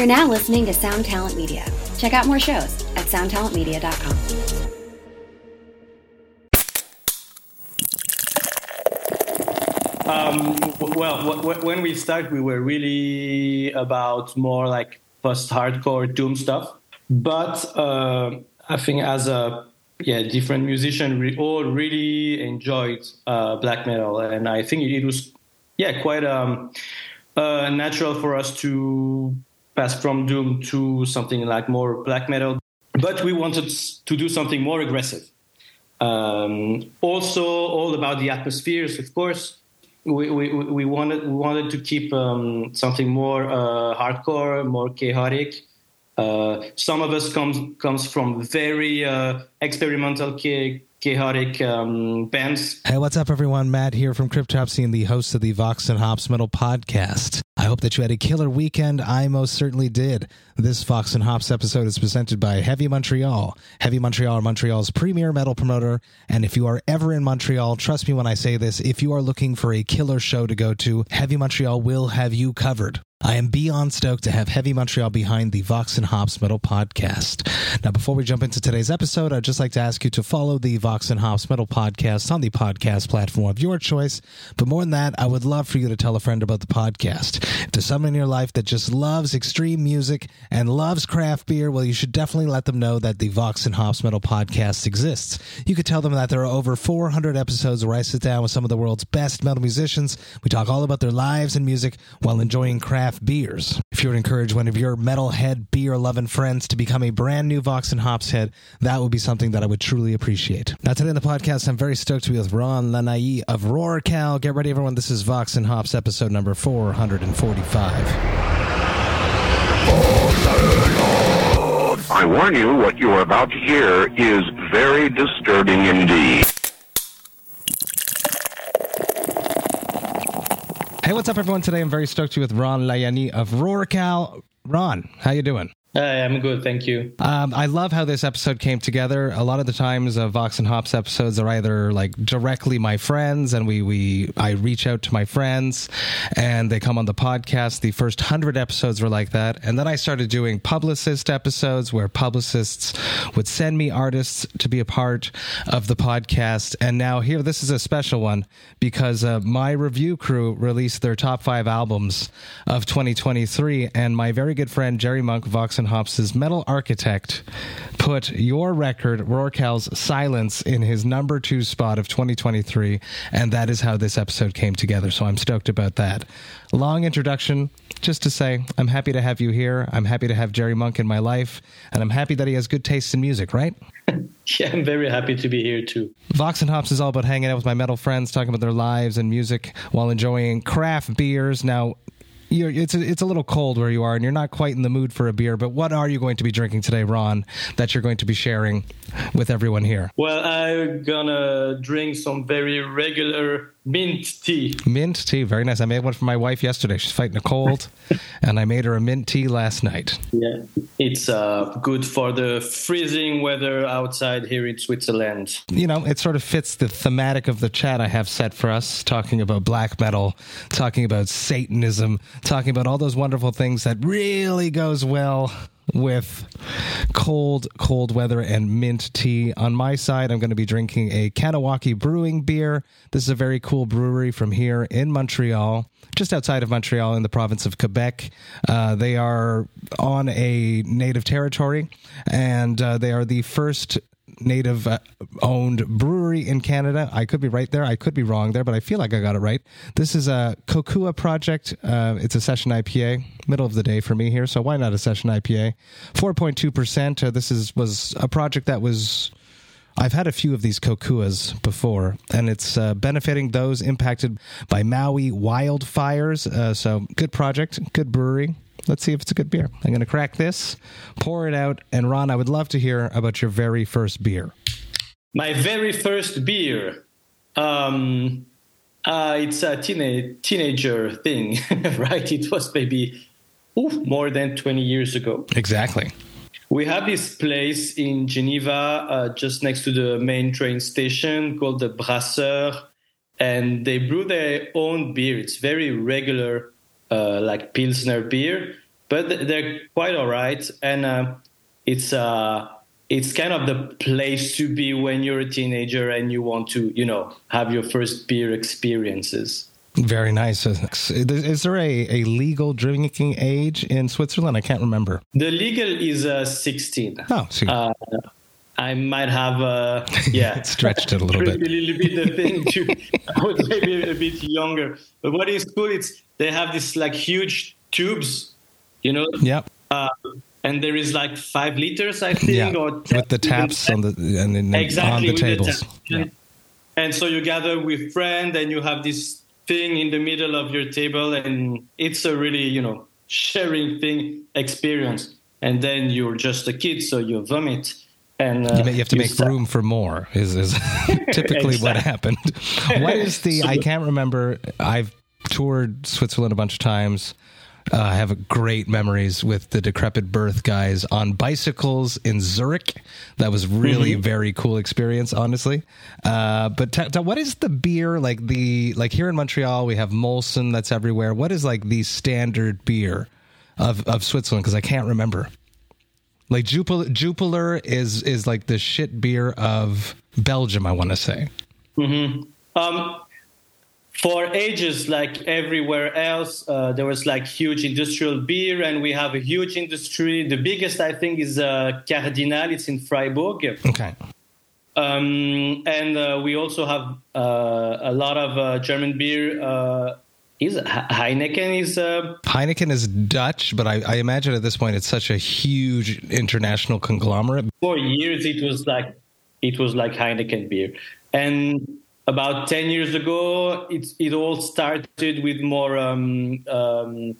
You're now listening to Sound Talent Media. Check out more shows at soundtalentmedia.com. Um, well, w- w- when we started, we were really about more like post-hardcore doom stuff. But uh, I think as a yeah different musician, we all really enjoyed uh, black metal, and I think it was yeah quite um, uh, natural for us to pass from doom to something like more black metal. But we wanted to do something more aggressive. Um, also, all about the atmospheres, of course we, we, we wanted we wanted to keep um, something more uh, hardcore, more chaotic. Uh, some of us comes comes from very uh, experimental, chaotic um, bands. Hey, what's up, everyone? Matt here from Cryptopsy and the host of the Vox and Hops Metal Podcast. I hope that you had a killer weekend. I most certainly did. This Vox and Hops episode is presented by Heavy Montreal. Heavy Montreal are Montreal's premier metal promoter. And if you are ever in Montreal, trust me when I say this, if you are looking for a killer show to go to, Heavy Montreal will have you covered. I am beyond stoked to have Heavy Montreal behind the Vox and Hops Metal Podcast. Now, before we jump into today's episode, I'd just like to ask you to follow the Vox and Hops Metal Podcast on the podcast platform of your choice. But more than that, I would love for you to tell a friend about the podcast. If there's someone in your life that just loves extreme music and loves craft beer, well, you should definitely let them know that the Vox and Hops Metal Podcast exists. You could tell them that there are over 400 episodes where I sit down with some of the world's best metal musicians. We talk all about their lives and music while enjoying craft beers. If you would encourage one of your metalhead beer loving friends to become a brand new Vox and Hops head, that would be something that I would truly appreciate. Now, today in the podcast, I'm very stoked to be with Ron Lahyani of Rorcal. Get ready, everyone. This is Vox and Hops episode number 445. I warn you, what you are about to hear is very disturbing indeed. Hey, what's up, everyone? Today I'm very stoked to be with Ron Lahyani of Rorcal. Ron, how you doing? I'm good, thank you. Um, I love how this episode came together. A lot of the times, uh, Vox and Hops episodes are either like directly my friends, and we we I reach out to my friends, and they come on the podcast. The first hundred episodes were like that, and then I started doing publicist episodes where publicists would send me artists to be a part of the podcast. And now here, this is a special one because uh, my review crew released their top five albums of 2023, and my very good friend Jerry Monk, Vox Hops' Metal Architect put your record, Rorcal's Silence, in his number two spot of 2023. And that is how this episode came together. So I'm stoked about that. Long introduction, just to say, I'm happy to have you here. I'm happy to have Jerry Monk in my life. And I'm happy that he has good taste in music, right? Yeah, I'm very happy to be here too. Vox and Hops is all about hanging out with my metal friends, talking about their lives and music while enjoying craft beers. Now, you're, it's a, it's a little cold where you are, and you're not quite in the mood for a beer. But what are you going to be drinking today, Ron? That you're going to be sharing with everyone here? Well, I'm gonna drink some very regular mint tea. Mint tea, very nice. I made one for my wife yesterday. She's fighting a cold, and I made her a mint tea last night. Yeah, it's uh, good for the freezing weather outside here in Switzerland. You know, it sort of fits the thematic of the chat I have set for us, talking about black metal, talking about Satanism, talking about all those wonderful things that really goes well with cold, cold weather and mint tea. On my side, I'm going to be drinking a Kahnawake Brewing beer. This is a very cool brewery from here in Montreal, just outside of Montreal in the province of Quebec. Uh, they are on a native territory, and uh, they are the first native uh, owned brewery in Canada. I could be right there. I could be wrong there, but I feel like I got it right. This is a Kokua project. Uh, it's a session IPA, middle of the day for me here. So why not a session IPA? 4.2%. Uh, this is was a project that was I've had a few of these kokuas before, and it's uh, benefiting those impacted by Maui wildfires. Uh, so, good project, good brewery. Let's see if it's a good beer. I'm going to crack this, pour it out, and Ron, I would love to hear about your very first beer. My very first beer. Um, uh, it's a teen- teenager thing, right? It was maybe oof, more than 20 years ago. Exactly. We have this place in Geneva, uh, just next to the main train station, called the Brasseur, and they brew their own beer. It's very regular, uh, like Pilsner beer, but they're quite all right, and uh, it's uh, it's kind of the place to be when you're a teenager and you want to, you know, have your first beer experiences. Very nice. Is there a, a legal drinking age in Switzerland? I can't remember. The legal is uh, 16. Oh, uh, I might have, uh, yeah, stretched it a little bit. A little bit the thing to, I was maybe a bit younger. But what is cool, it's they have this like huge tubes, you know. Yep. Uh, and there is like five liters, I think, yeah, or with the taps on the and exactly, on the tables. The yeah. And so you gather with friends, and you have this thing in the middle of your table, and it's a really you know sharing thing experience. And then you're just a kid, so you vomit. And, uh, you, may, you, have to make room for more. Is, is typically what happened. What is the? I can't remember. I've toured Switzerland a bunch of times. Uh, I have great memories with the Decrepit Birth guys on bicycles in Zurich. That was really mm-hmm. very cool experience, honestly. Uh, but t- t- what is the beer like? The like here in Montreal, we have Molson that's everywhere. What is like the standard beer of of Switzerland? Because I can't remember. Like Jupiler, Jupiler is is like the shit beer of Belgium. I want to say. Mm-hmm. Um, for ages, like everywhere else, uh, there was like huge industrial beer, and we have a huge industry. The biggest, I think, is uh, Cardinal. It's in Freiburg. Okay. Um, and uh, we also have uh, a lot of uh, German beer. Uh, is Heineken is Heineken is Dutch, but I, I imagine at this point it's such a huge international conglomerate. For years, it was like it was like Heineken beer, and about 10 years ago, it, it all started with more, um, um,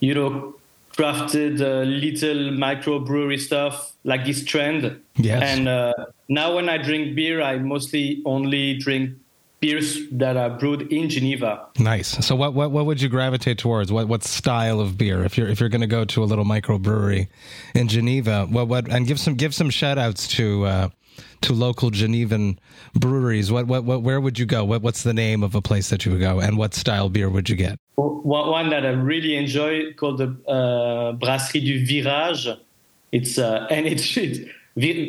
you know, crafted uh, little microbrewery stuff like this trend. Yes. And uh, now when I drink beer, I mostly only drink beers that are brewed in Geneva. Nice. So what what what would you gravitate towards? What what style of beer? If you're if you're going to go to a little microbrewery in Geneva, what what and give some give some shout outs to uh, to local Genevan breweries, what, what, what, where would you go? What, what's the name of a place that you would go, and what style beer would you get? One that I really enjoy called the uh, Brasserie du Virage. It's uh, and it's, it's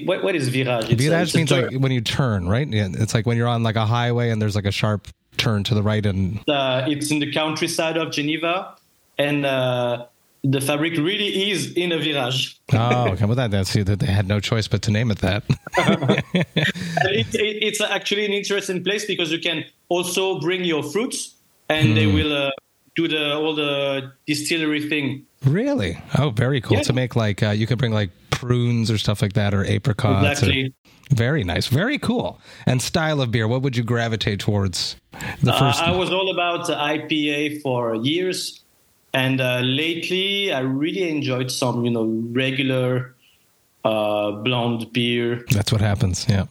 what, what is virage? It's, virage means like when you turn, right? Yeah, it's like when you're on like a highway and there's like a sharp turn to the right, and uh, it's in the countryside of Geneva, and uh, the fabric really is in a virage. oh, okay. Well, that, that's that they had no choice but to name it that. it, it, it's actually an interesting place because you can also bring your fruits, and mm. they hmm. will uh, do the all the distillery thing. Really? Oh, very cool. Yeah. To make like uh, you can bring like prunes or stuff like that, or apricots. Exactly. Or, very nice. Very cool. And style of beer, what would you gravitate towards? The uh, first. Uh, I was all about IPA for years and uh, lately, I really enjoyed some, you know, regular uh, blonde beer. That's what happens. Yeah,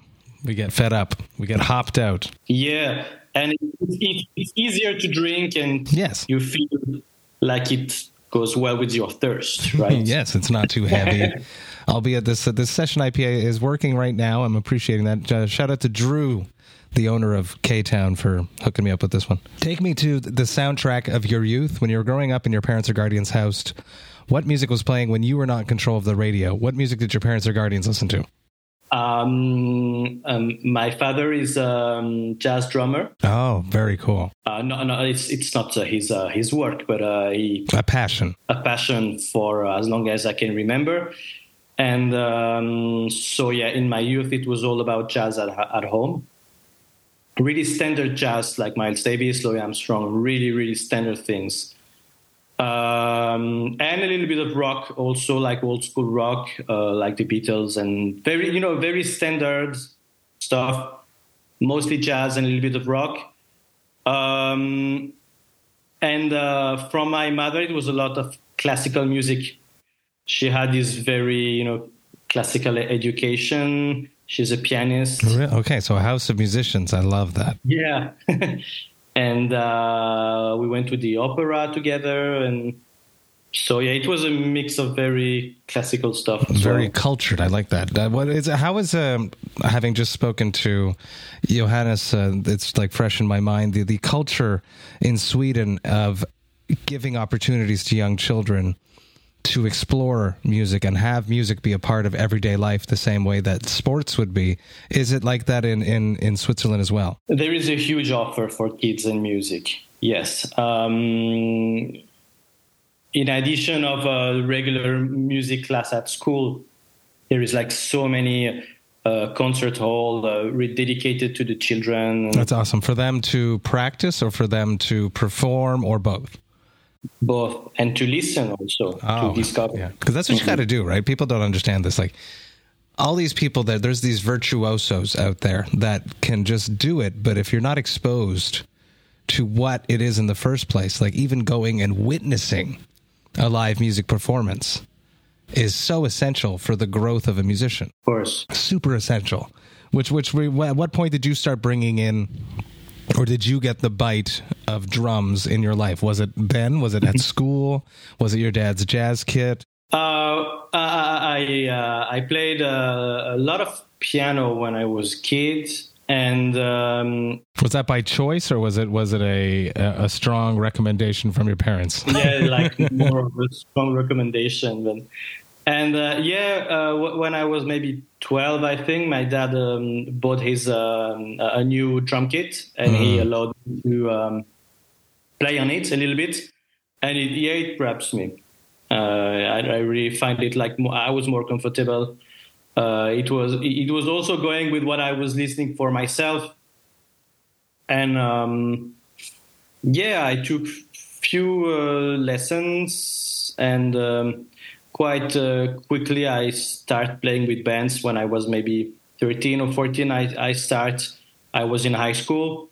we get fed up. We get hopped out. Yeah, and it, it, it's easier to drink, and yes, you feel like it goes well with your thirst, right? yes, it's not too heavy. Albeit this uh, this session IPA is working right now. I'm appreciating that. Uh, shout out to Drew the owner of K Town, for hooking me up with this one. Take me to the soundtrack of your youth when you were growing up in your parents' or guardians' house. What music was playing when you were not in control of the radio? What music did your parents or guardians listen to? Um, um, my father is a um, jazz drummer. Oh, very cool. Uh, no, no, it's it's not uh, his uh, his work, but uh, he a passion, a passion for uh, as long as I can remember. And um, so, yeah, in my youth, it was all about jazz at at home really standard jazz like Miles Davis, Louis Armstrong, really, really standard things. Um, and a little bit of rock, also like old school rock, uh, like the Beatles, and very, you know, very standard stuff, mostly jazz and a little bit of rock. Um, and uh, from my mother, it was a lot of classical music. She had this very, you know, classical education She's a pianist. Okay, so a house of musicians. I love that. Yeah. and uh, we went to the opera together. And so, yeah, it was a mix of very classical stuff. Very well. cultured. I like that. Uh, what is, how is, um, having just spoken to Johannes, uh, it's like fresh in my mind, the, the culture in Sweden of giving opportunities to young children to explore music and have music be a part of everyday life the same way that sports would be. Is it like that in, in, in Switzerland as well? There is a huge offer for kids in music. Yes. Um, in addition of a regular music class at school, there is like so many uh, concert hall uh, dedicated to the children. That's awesome. For them to practice or for them to perform or both? Both. And to listen also, oh, to discover. Yeah. Because that's what mm-hmm. you got to do, right? People don't understand this. Like, all these people that there's these virtuosos out there that can just do it, but if you're not exposed to what it is in the first place, like even going and witnessing a live music performance is so essential for the growth of a musician. Of course, super essential. Which, which, at what point did you start bringing in, or did you get the bite of drums in your life? Was it then? Was it at school? Was it your dad's jazz kit? Uh, I uh, I played uh, a lot of piano when I was kid, and um, was that by choice or was it was it a a strong recommendation from your parents? yeah, like more of a strong recommendation than. And uh, yeah, uh, w- when I was maybe 12, I think my dad um, bought his um, a new drum kit, and mm. he allowed me to um, play on it a little bit, and it, yeah, it grabs me. Uh, I, I, really find it like more, I was more comfortable uh, it was it was also going with what I was listening for myself, and um, yeah, I took few uh, lessons, and um, quite uh, quickly I start playing with bands. When I was maybe thirteen or fourteen, I I start. I was in high school,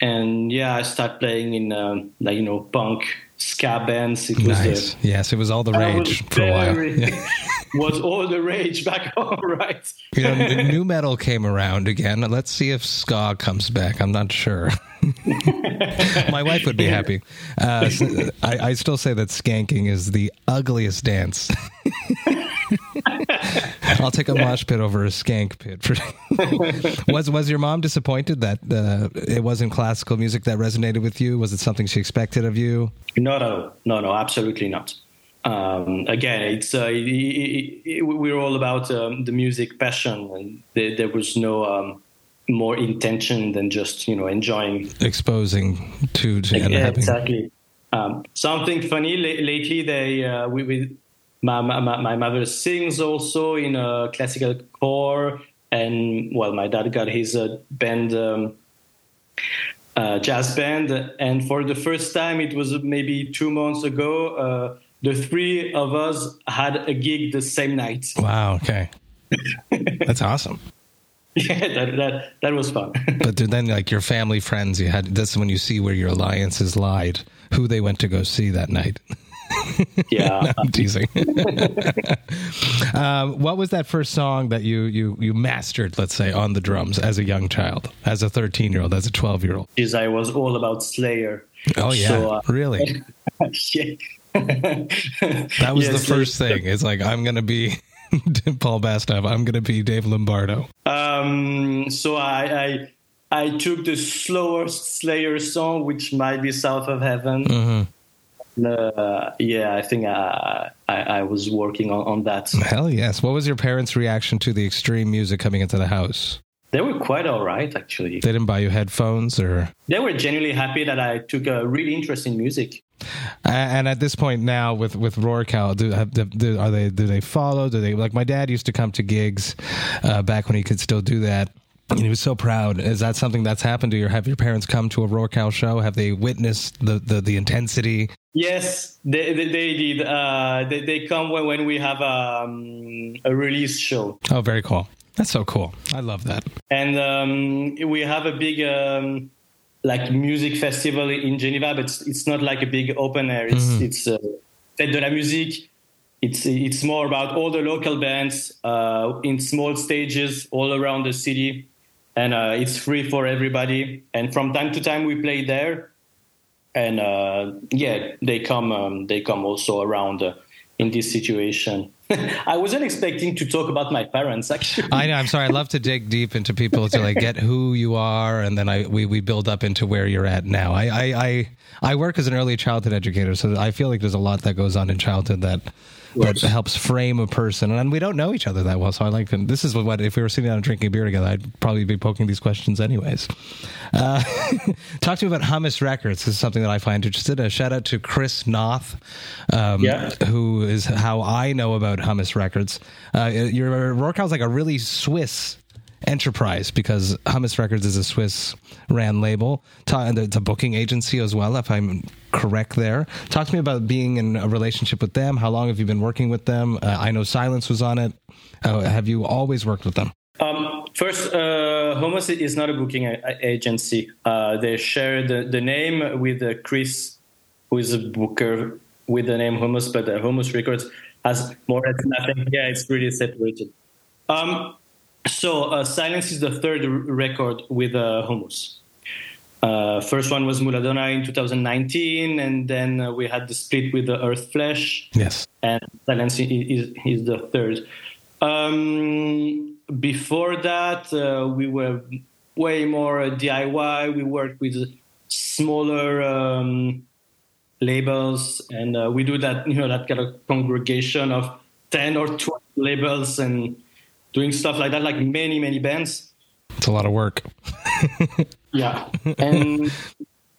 and yeah, I start playing in um, like you know punk ska bands. It was nice. The, yes, it was all the rage for a while. Yeah. was all the rage back home, right? you know, new metal came around again. Let's see if ska comes back. I'm not sure. My wife would be happy. Uh, I, I still say that skanking is the ugliest dance. I'll take a mosh pit over a skank pit. For was was your mom disappointed that uh, it wasn't classical music that resonated with you? Was it something she expected of you? No, no, no, no, absolutely not. Um, again, it's uh, it, it, it, we're all about um, the music passion, and there, there was no um, more intention than just you know enjoying exposing to, to yeah, exactly. Um, something funny lately, they uh, we, we my, my, my mother sings also in a classical choir, and well, my dad got his uh, band. Um, uh, jazz band, and for the first time, it was maybe two months ago. The three of us had a gig the same night. Wow. Okay, that's awesome. Yeah, that, that that was fun. but then, like your family, friends, you had. That's when you see where your alliances lied. Who they went to go see that night. Yeah, I'm teasing. um, what was that first song that you you you mastered? Let's say on the drums as a young child, as a 13 year old, as a 12 year old. Because I was all about Slayer. Oh yeah, so, uh, really? yeah. That was yes, the first thing. It's like I'm gonna be Paul Bostaph. I'm gonna be Dave Lombardo. Um, so I, I I took the slowest Slayer song, which might be South of Heaven. Mm-hmm uh, yeah, I think I, I, I was working on, on that. Hell yes. What was your parents' reaction to the extreme music coming into the house? They were quite all right, actually. They didn't buy you headphones, or they were genuinely happy that I took a really interest in music. And at this point now, with with Rorcal, do, do are they do they follow? Do they like my dad used to come to gigs uh, back when he could still do that? And he was so proud. Is that something that's happened to you? Have your parents come to a Rorcal show? Have they witnessed the, the, the intensity? Yes, they, they, they did. Uh, they, they come when, when we have um, a release show. Oh, very cool. That's so cool. I love that. And um, we have a big um, like music festival in Geneva, but it's, it's not like a big open air. It's mm-hmm. it's uh, Fête de la Musique. It's it's more about all the local bands uh, in small stages all around the city and uh, it's free for everybody. And from time to time, we play there, and uh, yeah, they come um, they come also around uh, in this situation. I wasn't expecting to talk about my parents. Actually, I know. I'm sorry. I love to dig deep into people to like get who you are, and then I we, we build up into where you're at now. I, I I I work as an early childhood educator, so I feel like there's a lot that goes on in childhood that that helps frame a person. And we don't know each other that well, so I like. This is what if we were sitting down and drinking beer together, I'd probably be poking these questions anyways. Uh, talk to me about Hummus Records. This is something that I find interested. A shout out to Chris Noth, um, Yeah. who is how I know about Hummus Records. Uh, your Rorcal's like a really Swiss enterprise because Hummus Records is a Swiss ran label. It's a booking agency as well, if I'm correct there. Talk to me about being in a relationship with them. How long have you been working with them? Uh, I know Silence was on it. Uh, have you always worked with them? Um, first, uh, Hummus is not a booking a- agency. Uh, they share the, the name with uh, Chris, who is a booker with the name Hummus, but uh, Hummus Records has more or nothing. Yeah, it's really separated. Um, so, uh, Silence is the third record with uh, Hummus. Uh, first one was Muladona in 2019, and then we had the split with the Earth Flesh Yes. and Silence is, is the third. Um, before that, uh, we were way more DIY. We worked with smaller um, labels, and uh, we do that, you know, that kind of congregation of ten or twelve labels and doing stuff like that, like many, many bands. It's a lot of work. Yeah, and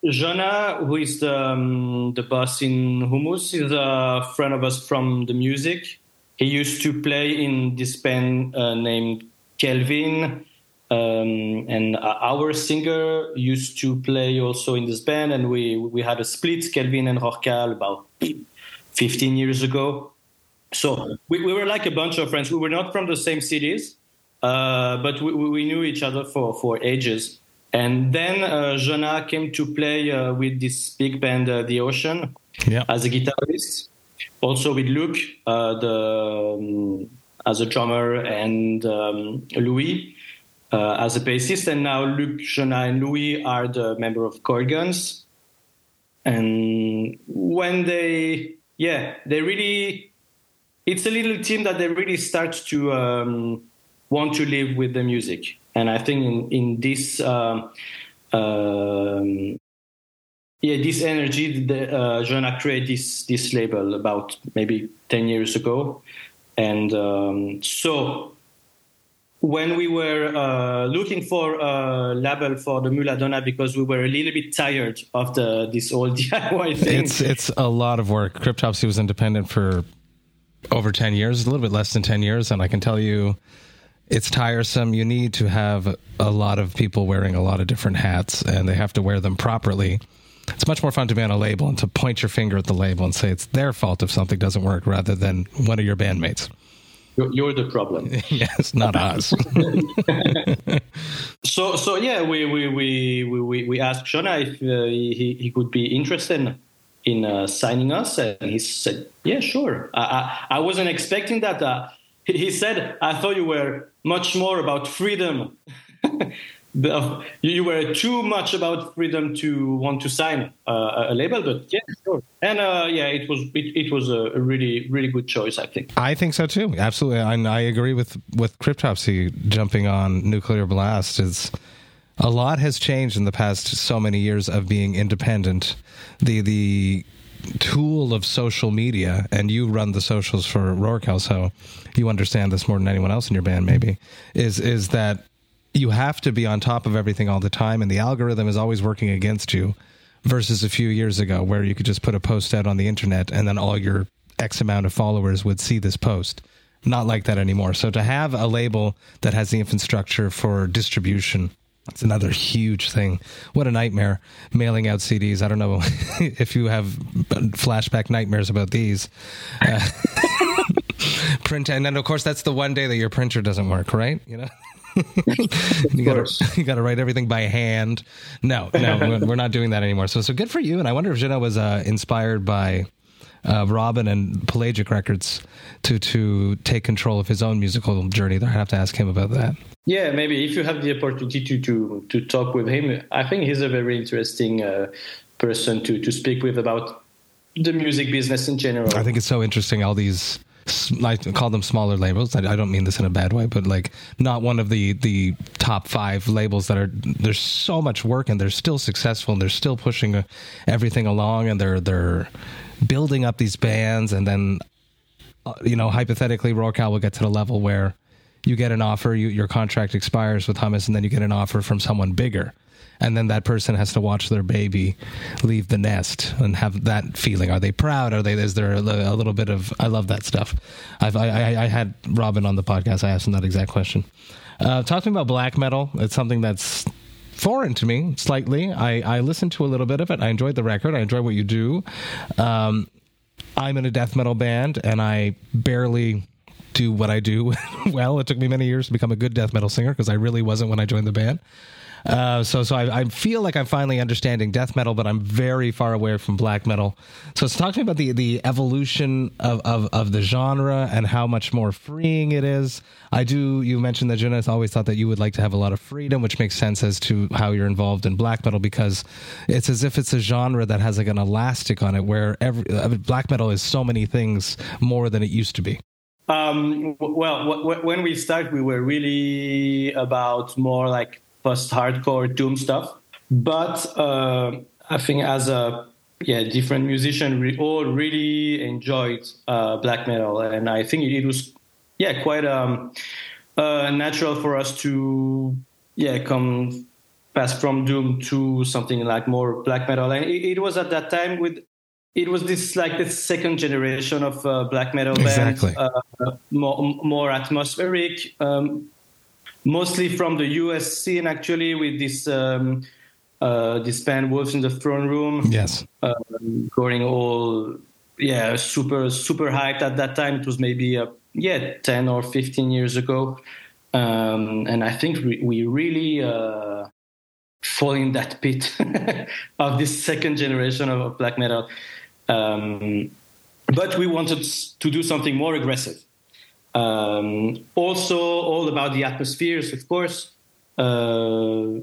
Jonah, who is the um, the boss in Hummus, is a friend of us from the music. He used to play in this band uh, named Kehlvin, um, and our singer used to play also in this band. And we we had a split, Kehlvin and Rorcal, about 15 years ago. So we, we were like a bunch of friends. We were not from the same cities, uh, but we, we knew each other for, for ages. And then uh, Jonah came to play uh, with this big band, uh, The Ocean, Yeah. as a guitarist. Also with Luke, uh, the um, as a drummer, and um, Louis uh, as a bassist. And now Luke, Jonah, and Louis are the member of Coilguns. And when they, yeah, they really, it's a little team that they really start to um, want to live with the music. And I think in, in this, um, um, yeah, this energy, the, uh, Jonah created this, this label about maybe 10 years ago. And um, so when we were uh, looking for a label for the Muladona because we were a little bit tired of the this old DIY thing. It's it's a lot of work. Cryptopsy was independent for over 10 years, a little bit less than 10 years. And I can tell you, it's tiresome. You need to have a lot of people wearing a lot of different hats, and they have to wear them properly. It's much more fun to be on a label and to point your finger at the label and say it's their fault if something doesn't work rather than one of your bandmates. You're, you're the problem. yes, not us. So so yeah, we we we we, we- we asked Jona if uh, he he could be interested in uh, signing us, and he said, "Yeah, sure." I I, I wasn't expecting that. Uh, he, said, "I thought you were much more about freedom." You you were too much about freedom to want to sign uh, a label, but yeah, sure. And uh, yeah, it was it, it was a really really good choice, I think. I think so too. Absolutely, and I agree with with Cryptopsy jumping on Nuclear Blast. Is a lot has changed in the past so many years of being independent. The the tool of social media, and you run the socials for Rorcal, so you understand this more than anyone else in your band. Maybe is is that you have to be on top of everything all the time, and the algorithm is always working against you. Versus a few years ago, where you could just put a post out on the internet, and then all your X amount of followers would see this post. Not like that anymore. So to have a label that has the infrastructure for distribution, that's another huge thing. What a nightmare mailing out CDs. I don't know if you have flashback nightmares about these. Uh, print, and then of course that's the one day that your printer doesn't work, right? You know. you got to you got to write everything by hand. No, no, we're- we're not doing that anymore. So, so good for you. And I wonder if Jenna was uh, inspired by uh, Robin and Pelagic Records to to take control of his own musical journey. I have to ask him about that. Yeah, maybe if you have the opportunity to to, to talk with him, I think he's a very interesting uh, person to, to speak with about the music business in general. I think it's so interesting. All these, I call them smaller labels. I, don't mean this in a bad way, but like not one of the the top five labels that are. There's so much work, and they're still successful, and they're still pushing uh, everything along, and they're they're building up these bands, and then you know, hypothetically, Rorcal will get to the level where you get an offer, you, your contract expires with Hummus, and then you get an offer from someone bigger. And then that person has to watch their baby leave the nest and have that feeling. Are they proud? Are they? Is there a, little bit of? I love that stuff. I've, I, I, I had Robin on the podcast. I asked him that exact question. Uh, talk to me about black metal. It's something that's foreign to me slightly. I, I listened to a little bit of it. I enjoyed the record. I enjoy what you do. Um, I'm in a death metal band, and I barely do what I do well. It took me many years to become a good death metal singer because I really wasn't when I joined the band. Uh, so, so I, I, feel like I'm finally understanding death metal, but I'm very far away from black metal. So, so talk to me about the the evolution of, of, of the genre and how much more freeing it is. I do. You mentioned that Jenna always thought that you would like to have a lot of freedom, which makes sense as to how you're involved in black metal because it's as if it's a genre that has like an elastic on it, where every uh, black metal is so many things more than it used to be. Um, well, w- w- when we started, we were really about more like post-hardcore doom stuff. But uh, I think as a yeah different musician, we all really enjoyed uh, black metal, and I think it was yeah quite um, uh, natural for us to yeah come pass from doom to something like more black metal, and it, it was at that time with it was this like the second generation of uh, black metal exactly. uh, more, more atmospheric, um, mostly from the US scene actually, with this um, uh, this band Wolves in the Throne Room. Yes, um, going all yeah super super hyped at that time. It was maybe uh, yeah ten or fifteen years ago, um, and I think we, we really uh, fall in that pit of this second generation of black metal. Um, but we wanted to do something more aggressive. Um, also, all about the atmospheres, of course. Uh,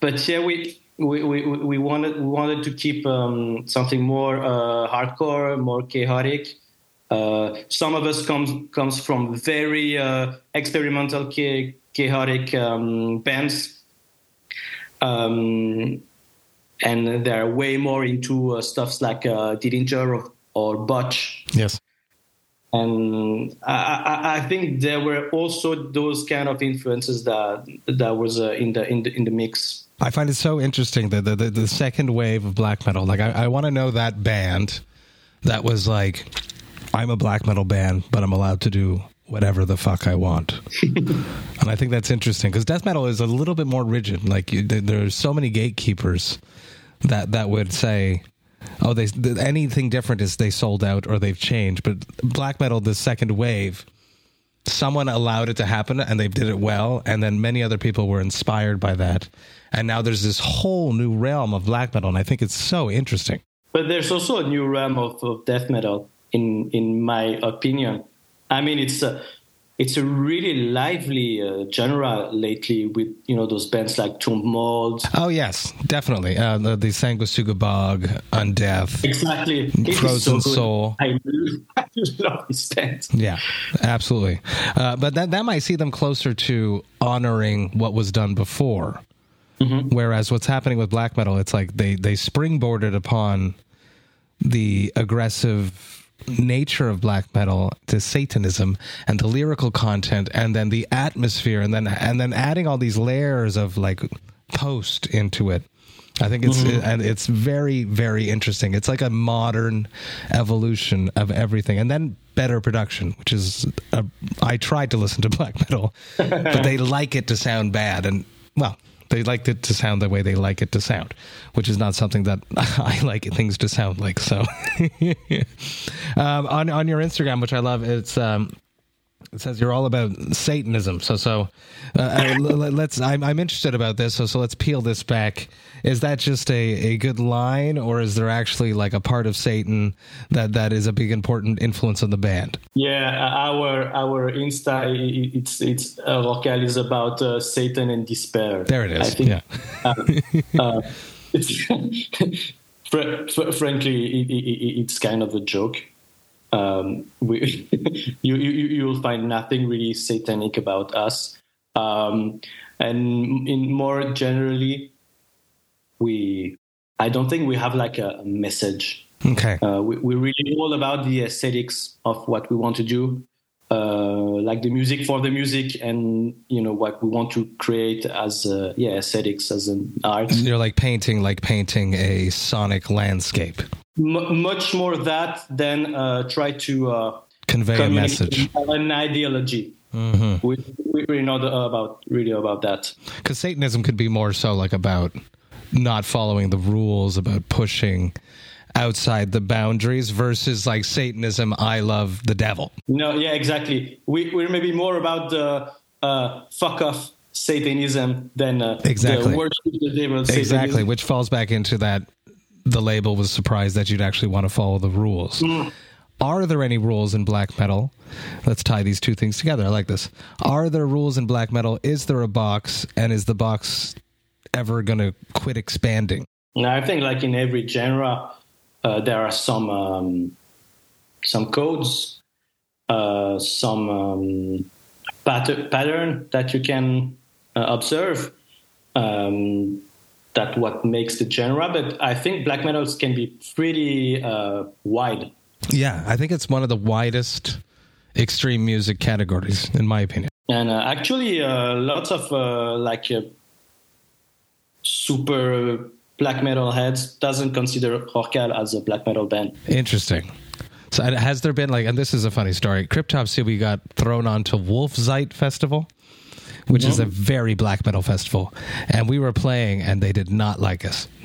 but yeah, we, we, we, we, wanted we wanted to keep um, something more uh, hardcore, more chaotic. Uh, some of us comes comes from very uh, experimental, chaotic um, bands. Um, and they're way more into uh, stuffs like uh, Dillinger or, or Botch. Yes. And I, I, think there were also those kind of influences that that was uh, in the in the in the mix. I find it so interesting that the, the, the second wave of black metal. Like I, I want to know that band that was like, I'm a black metal band, but I'm allowed to do whatever the fuck I want. and I think that's interesting because death metal is a little bit more rigid. Like you, there's so many gatekeepers that that would say oh they anything different is they sold out or they've changed. But black metal the second wave someone allowed it to happen and they did it well. And then many other people were inspired by that. And now there's this whole new realm of black metal. And i think it's so interesting. But there's also a new realm of, of death metal in in my opinion. I mean it's a it's a really lively uh, genre lately with you know those bands like Tomb Mold. Oh yes, definitely. Uh, the, the Sanguisugabogg, Undeath, exactly. Frozen so Soul. I, I love these bands. Yeah, absolutely. Uh, but that that might see them closer to honoring what was done before. Mm-hmm. Whereas what's happening with black metal, it's like they they springboarded upon the aggressive nature of black metal to satanism and the lyrical content and then the atmosphere and then and then adding all these layers of like post into it I think it's mm-hmm. and it's very very interesting. It's like a modern evolution of everything, and then better production, which is a, I tried to listen to black metal, but they like it to sound bad, and well, they like it to sound the way they like it to sound, which is not something that I like things to sound like. So, um, on on your Instagram, which I love, it's um, it says you're all about Satanism. So, so uh, uh let's. I'm, I'm interested about this. So, so let's peel this back. Is that just a, a good line, or is there actually like a part of Satan that, that is a big important influence on the band? Yeah, our our Insta it's it's uh, Rorcal is about uh, Satan and despair. There it is. I think, yeah. uh, uh it's fr- fr- frankly, it, it, it's kind of a joke um, we, you, you you'll find nothing really satanic about us. Um, and in more generally, we I don't think we have like a, a message Okay. Uh, we, we're really all about the aesthetics of what we want to do, uh, like the music for the music, and you know what we want to create as uh, yeah aesthetics as an art. You're like painting, like painting a sonic landscape. M- much more that than uh, try to uh, Convey a message. an ideology. Mm-hmm. We we really know the- about really about that. Because Satanism could be more so like about not following the rules, about pushing outside the boundaries versus like Satanism, I love the devil. No, yeah, exactly. We we're maybe more about the uh, fuck off Satanism than uh, Exactly. the worship the devil. Exactly, Satanism. which falls back into that the label was surprised that you'd actually want to follow the rules. Are there any rules in black metal? Let's tie these two things together. I like this. Are there rules in black metal? Is there a box? And is the box ever going to quit expanding? No, I think like in every genre, uh, there are some um, some codes, uh, some um, pattern pattern that you can uh, observe. Um, that what makes the genre, but I think black metals can be pretty uh, wide. Yeah, I think it's one of the widest extreme music categories, in my opinion. And uh, actually, uh, lots of uh, like uh, super black metal heads doesn't consider Rorcal as a black metal band. Interesting. So has there been like, and this is a funny story. Cryptopsy, we got thrown onto Wolfzeit Festival, which is a very black metal festival, and we were playing, and they did not like us.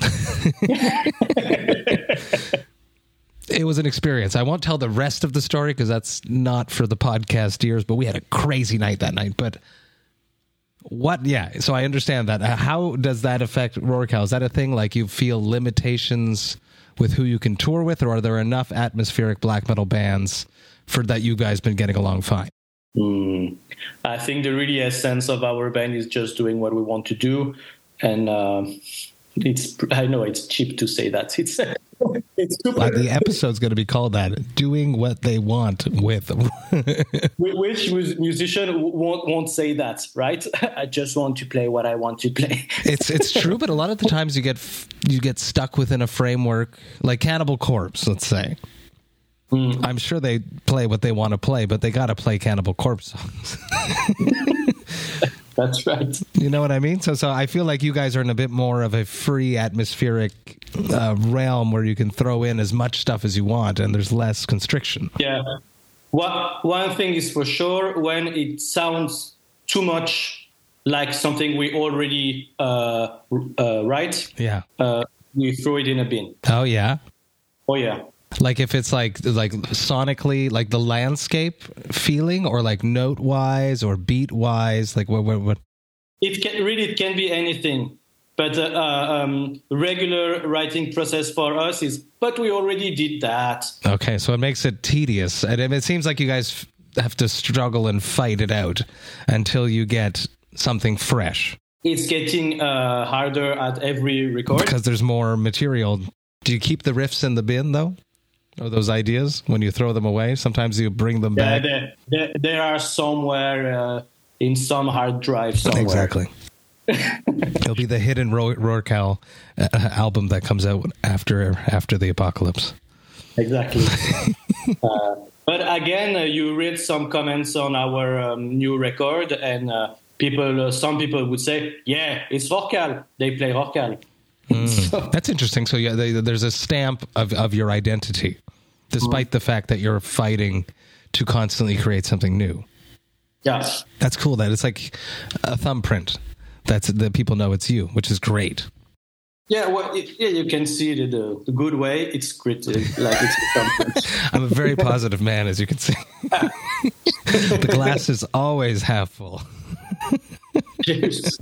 it was an experience. I won't tell the rest of the story because that's not for the podcast ears. But we had a crazy night that night. But what? Yeah. So I understand that. Uh, How does that affect Rorcal? Is that a thing? Like you feel limitations with who you can tour with, or are there enough atmospheric black metal bands for that you guys been getting along fine? Mm. I think the really essence of our band is just doing what we want to do, and uh, it's. I know it's cheap to say that. It's it's super. Like the episode's going to be called that "Doing What They Want" with. Which musician won't won't say that, right? I just want to play what I want to play. it's it's true, but a lot of the times you get you get stuck within a framework, like Cannibal Corpse, let's say. I'm sure they play what they want to play, but they got to play Cannibal Corpse songs. That's right. you know what I mean? So, so I feel like you guys are in a bit more of a free atmospheric uh, realm where you can throw in as much stuff as you want, and there's less constriction. Yeah. One one thing is for sure when it sounds too much like something we already uh, uh, write, Yeah. uh, we throw it in a bin. Oh yeah. Oh yeah. Like if it's like like sonically, like the landscape feeling, or like note wise or beat wise, like what what what? It can really it can be anything, but uh, uh, um, regular writing process for us is. But we already did that. Okay, so it makes it tedious, and it seems like you guys have to struggle and fight it out until you get something fresh It's getting uh, harder at every record. because there's more material. Do you keep the riffs in the bin though, or those ideas when you throw them away? Sometimes you bring them Yeah, back. there, there, there are somewhere uh, in some hard drive somewhere. Exactly. It'll be the hidden Ro- Rorcal uh, album that comes out after after the apocalypse. Exactly. uh, but again, uh, you read some comments on our um, new record, and uh, people, uh, some people would say, "Yeah, it's Rorcal. They play Rorcal." Mm. So- That's interesting. So yeah, they, there's a stamp of of your identity, despite mm. the fact that you're fighting to constantly create something new. yeah. That's cool. That it's like a thumbprint. That's that people know it's you, which is great. Yeah, well, it, yeah, you can see it the, the good way. It's great, like it's something. I'm a very positive man, as you can see. the glass is always half full. Cheers.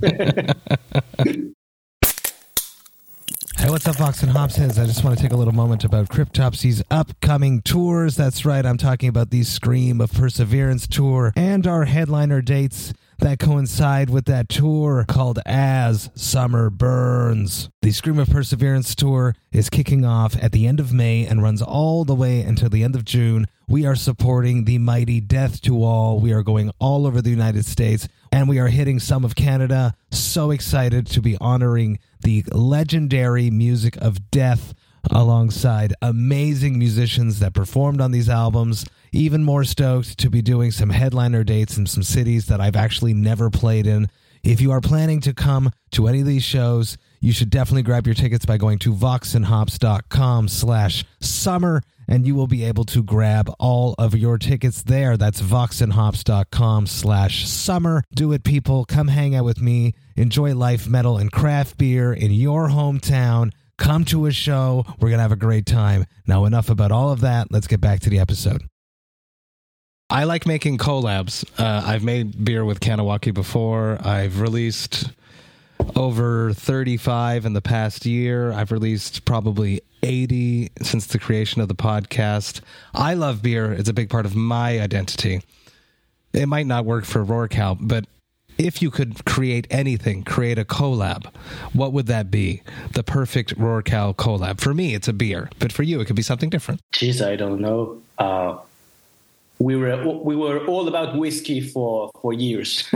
Hey, what's up, Vox and Hops heads? I just want to take a little moment about Cryptopsy's upcoming tours. That's right, I'm talking about the Scream of Perseverance tour and our headliner dates that coincide with that tour called As Summer Burns. The Scream of Perseverance tour is kicking off at the end of May and runs all the way until the end of June. We are supporting the mighty Death to All. We are going all over the United States and we are hitting some of Canada. So excited to be honoring the legendary music of death alongside amazing musicians that performed on these albums. Even more stoked to be doing some headliner dates in some cities that I've actually never played in. If you are planning to come to any of these shows, you should definitely grab your tickets by going to voxandhops.com slash summer and you will be able to grab all of your tickets there. That's voxandhops.com slash summer. Do it, people. Come hang out with me. Enjoy life, metal, and craft beer in your hometown. Come to a show. We're going to have a great time. Now, enough about all of that. Let's get back to the episode. I like making collabs. Uh, I've made beer with Kahnawake before. I've released over 35 in the past year. I've released probably 80 since the creation of the podcast. I love beer. It's a big part of my identity. It might not work for Rorcal, but if you could create anything, create a collab, what would that be? The perfect Rorcal collab. For me, it's a beer, but for you, it could be something different. Jeez, I don't know. Uh, we were we were all about whiskey for for years.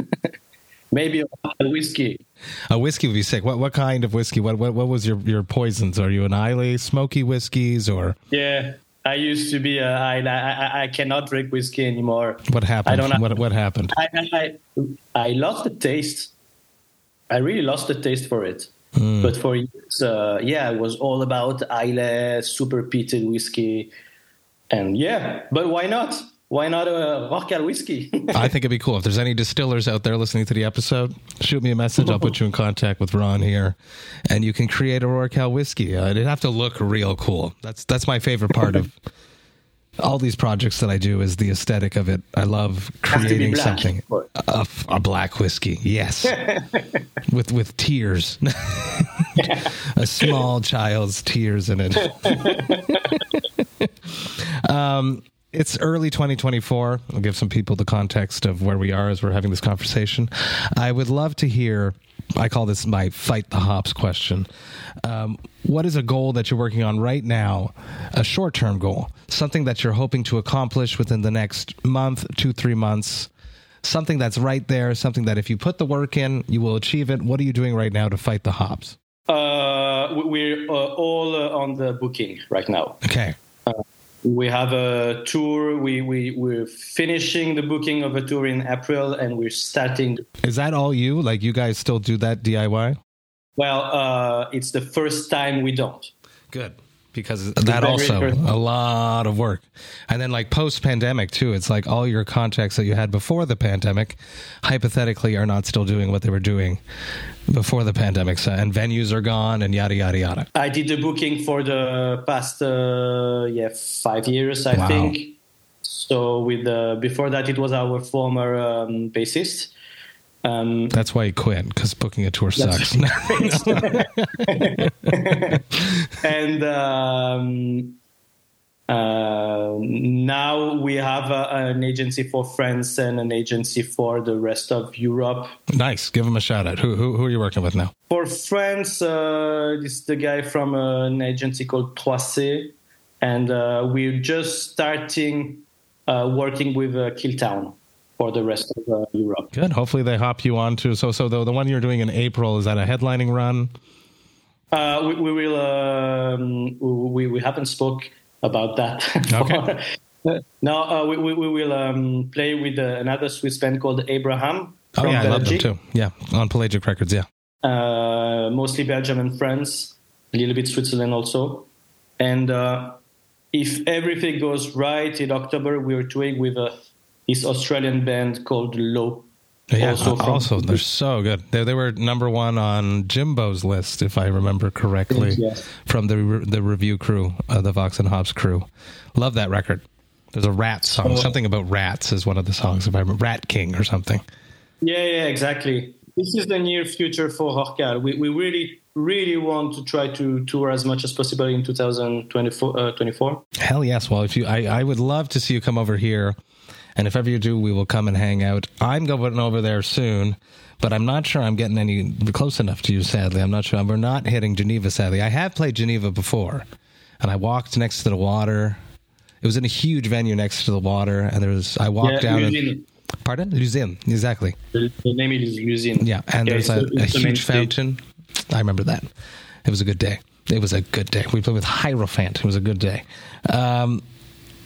Maybe a whiskey. A whiskey would be sick. What what kind of whiskey? What what, what was your, your poisons? Are you an Islay smoky whiskeys or? Yeah, I used to be. A, I, I I cannot drink whiskey anymore. What happened? I don't know. What what happened? I, I I lost the taste. I really lost the taste for it. Hmm. But for years, uh, yeah, it was all about Islay super peated whiskey, and yeah. But why not? Why not a Rorcal whiskey? I think it'd be cool. If there's any distillers out there listening to the episode, shoot me a message. I'll put you in contact with Ron here, and you can create a Rorcal whiskey. Uh, it'd have to look real cool. That's that's my favorite part of all these projects that I do is the aesthetic of it. I love creating black. something. A, a black whiskey, yes, with with tears, a small child's tears in it. um, it's early 2024. I'll give some people the context of where we are as we're having this conversation. I would love to hear. I call this my fight the hops question. Um, what is a goal that you're working on right now? A short term goal, something that you're hoping to accomplish within the next month, two, three months. Something that's right there, something that if you put the work in, you will achieve it. What are you doing right now to fight the hops? Uh, we're uh, all uh, on the booking right now. Okay. We have a tour. We, we, we're finishing the booking of a tour in April and we're starting. Is that all you? Like, you guys still do that DIY? Well, uh, it's the first time we don't. Good. Because that also a lot of work. And then like post pandemic too, it's like all your contacts that you had before the pandemic hypothetically are not still doing what they were doing before the pandemic. So, and venues are gone and yada yada yada. I did the booking for the past uh, yeah five years, I Wow. think. So with uh, before that, it was our former um, bassist. Um, That's why you quit because booking a tour sucks. and um, uh, now we have uh, an agency for France and an agency for the rest of Europe. nice. Give them a shout out. Who, who, who are you working with now? For France, uh, this is the guy from uh, an agency called 3C, and uh, we're just starting uh, working with uh, Killtown for the rest of uh, Europe. Good. Hopefully they hop you on to. So, so the, the one you're doing in April, is that a headlining run? Uh, we, we will. Um, we we haven't spoke about that. Okay. no, uh, we, we we will um, play with uh, another Swiss band called Abraham. Oh, yeah. I love them too. Yeah. On Pelagic Records. Yeah. uh, mostly Belgium and France, a little bit Switzerland also. And uh, if everything goes right, in October we're touring with uh, this Australian band called Low. Yeah, Also also, they're so good. They, they were number one on Jimbo's list, if I remember correctly, Yes. from the re- the review crew, uh, the Vox and Hops crew. Love that record. There's a rat song. Oh. Something about rats is one of the songs, if I remember. Rat King or something. Yeah, yeah, exactly. This is the near future for Rorcal. We, we really, really want to try to tour as much as possible in 2024. Uh, 24. Hell yes. Well, if you, I, I would love to see you come over here, and if ever you do, we will come and hang out. I'm going over there soon, but I'm not sure I'm getting any close enough to you. Sadly, I'm not sure. We're not hitting Geneva. Sadly, I have played Geneva before, and I walked next to the water. It was in a huge venue next to the water, and there was I walked Yeah, and- pardon, L'Usine, exactly. The, the name is L'Usine. Yeah, and there's it's a, a main huge fountain. I remember that. It was a good day. It was a good day. We played with Hierophant. It was a good day. Um,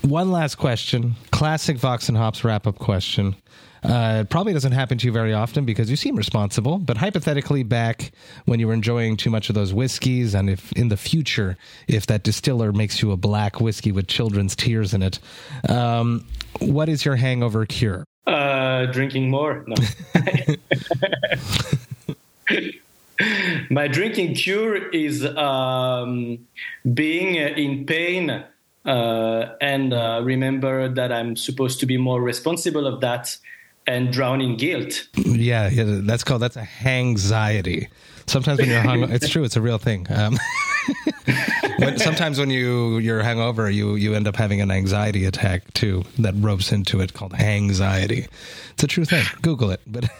one last question. Classic Vox and Hops wrap up question. Uh, it probably doesn't happen to you very often because you seem responsible. But hypothetically, back when you were enjoying too much of those whiskeys, and if in the future, if that distiller makes you a black whiskey with children's tears in it, um, what is your hangover cure? Uh, drinking more. No. My drinking cure is um, being in pain uh, and uh, remember that I'm supposed to be more responsible of that and drown in guilt. Yeah, yeah that's called that's a anxiety. Sometimes when you're hung, it's true. It's a real thing. Um, when, sometimes when you you're hungover, you you end up having an anxiety attack too that ropes into it called anxiety. It's a true thing. Google it. But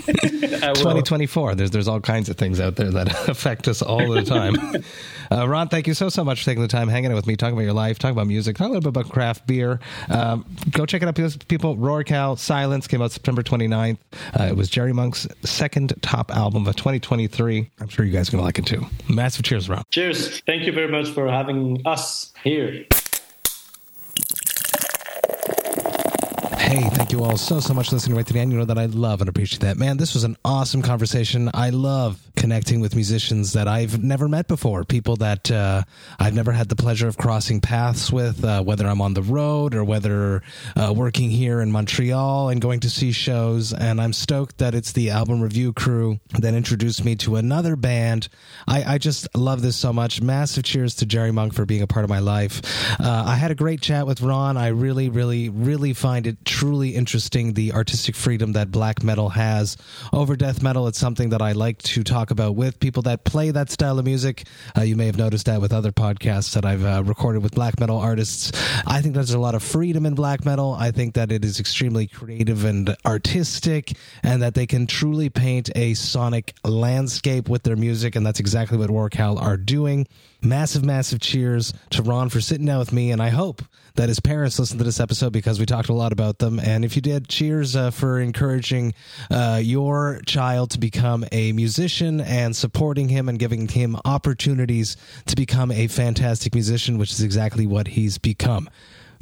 2024, there's there's all kinds of things out there that affect us all the time. Uh, Ron, thank you so so much for taking the time hanging out with me, talking about your life, talking about music, talking a little bit about craft beer. Um, go check it out, people. Rorcal Silence came out September 29th. Uh, it was Jerry Monk's second top album of 2023. I'm sure you guys are gonna like it too. Massive cheers, Ron. Cheers. Thank you very much for having us here. Hey, thank you all so, so much for listening right to the end. You know that I love and appreciate that. Man, this was an awesome conversation. I love connecting with musicians that I've never met before, people that uh, I've never had the pleasure of crossing paths with, uh, whether I'm on the road or whether uh, working here in Montreal and going to see shows. And I'm stoked that it's the album review crew that introduced me to another band. I, I just love this so much. Massive cheers to Jerry Monk for being a part of my life. Uh, I had a great chat with Ron. I really, really, really find it truly interesting the artistic freedom that black metal has over death metal. It's something that I like to talk about with people that play that style of music. Uh, you may have noticed that with other podcasts that I've uh, recorded with black metal artists. I think there's a lot of freedom in black metal. I think that it is extremely creative and artistic, and that they can truly paint a sonic landscape with their music, and that's exactly what Rorcal are doing. Massive, massive cheers to Ron for sitting down with me, and I hope that his parents listened to this episode because we talked a lot about them. And if you did, cheers uh, for encouraging uh, your child to become a musician and supporting him and giving him opportunities to become a fantastic musician, which is exactly what he's become.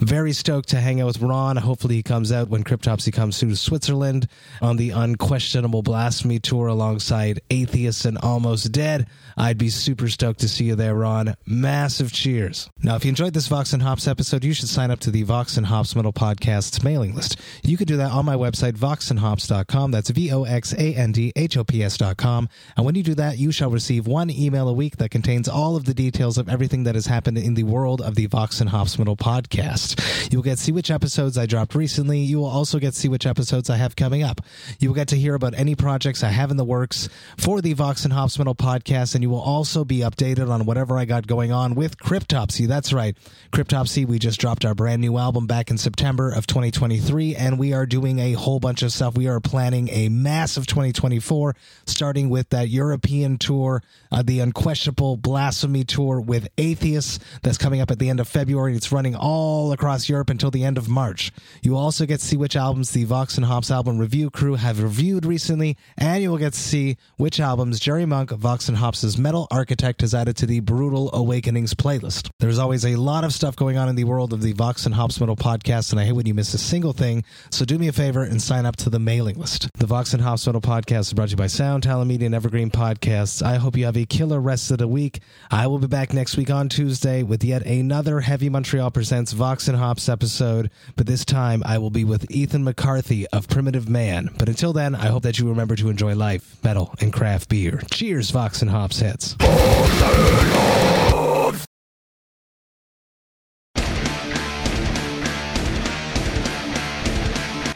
Very stoked to hang out with Ron. Hopefully, he comes out when Cryptopsy comes to Switzerland on the Unquestionable Blasphemy tour alongside Atheists and Almost Dead. I'd be super stoked to see you there, Ron. Massive cheers. Now, if you enjoyed this Vox and Hops episode, you should sign up to the Vox and Hops Metal Podcast's mailing list. You can do that on my website, voxandhops.com. That's V O X A N D H O P S.com. And when you do that, you shall receive one email a week that contains all of the details of everything that has happened in the world of the Vox and Hops Metal Podcast. You will get to see which episodes I dropped recently. You will also get to see which episodes I have coming up. You will get to hear about any projects I have in the works for the Vox and Hops Metal podcast, and you will also be updated on whatever I got going on with Cryptopsy. That's right. Cryptopsy, we just dropped our brand new album back in September of 2023, and we are doing a whole bunch of stuff. We are planning a massive 2024, starting with that European tour, uh, the Unquestionable Blasphemy tour with Atheists that's coming up at the end of February. It's running all across Europe until the end of March. You also get to see which albums the Vox and Hops album review crew have reviewed recently, and you will get to see which albums Jerry Monk, Vox and Hops' Metal Architect, has added to the Brewtal Awakenings playlist. There's always a lot of stuff going on in the world of the Vox and Hops Metal podcast, and I hate when you miss a single thing, so do me a favor and sign up to the mailing list. The Vox and Hops Metal podcast is brought to you by Sound Talent Media and Evergreen Podcasts. I hope you have a killer rest of the week. I will be back next week on Tuesday with yet another Heavy Montreal Presents Vox and Hops episode, but this time I will be with Ethan McCarthy of Primitive Man. But until then, I hope that you remember to enjoy life, metal, and craft beer. Cheers, Vox and Hops heads.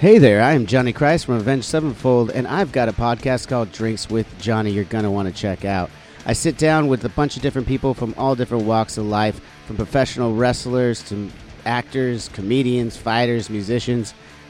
Hey there, I am Johnny Christ from Avenged Sevenfold, and I've got a podcast called Drinks with Johnny you're going to want to check out. I sit down with a bunch of different people from all different walks of life, from professional wrestlers to actors, comedians, fighters, musicians,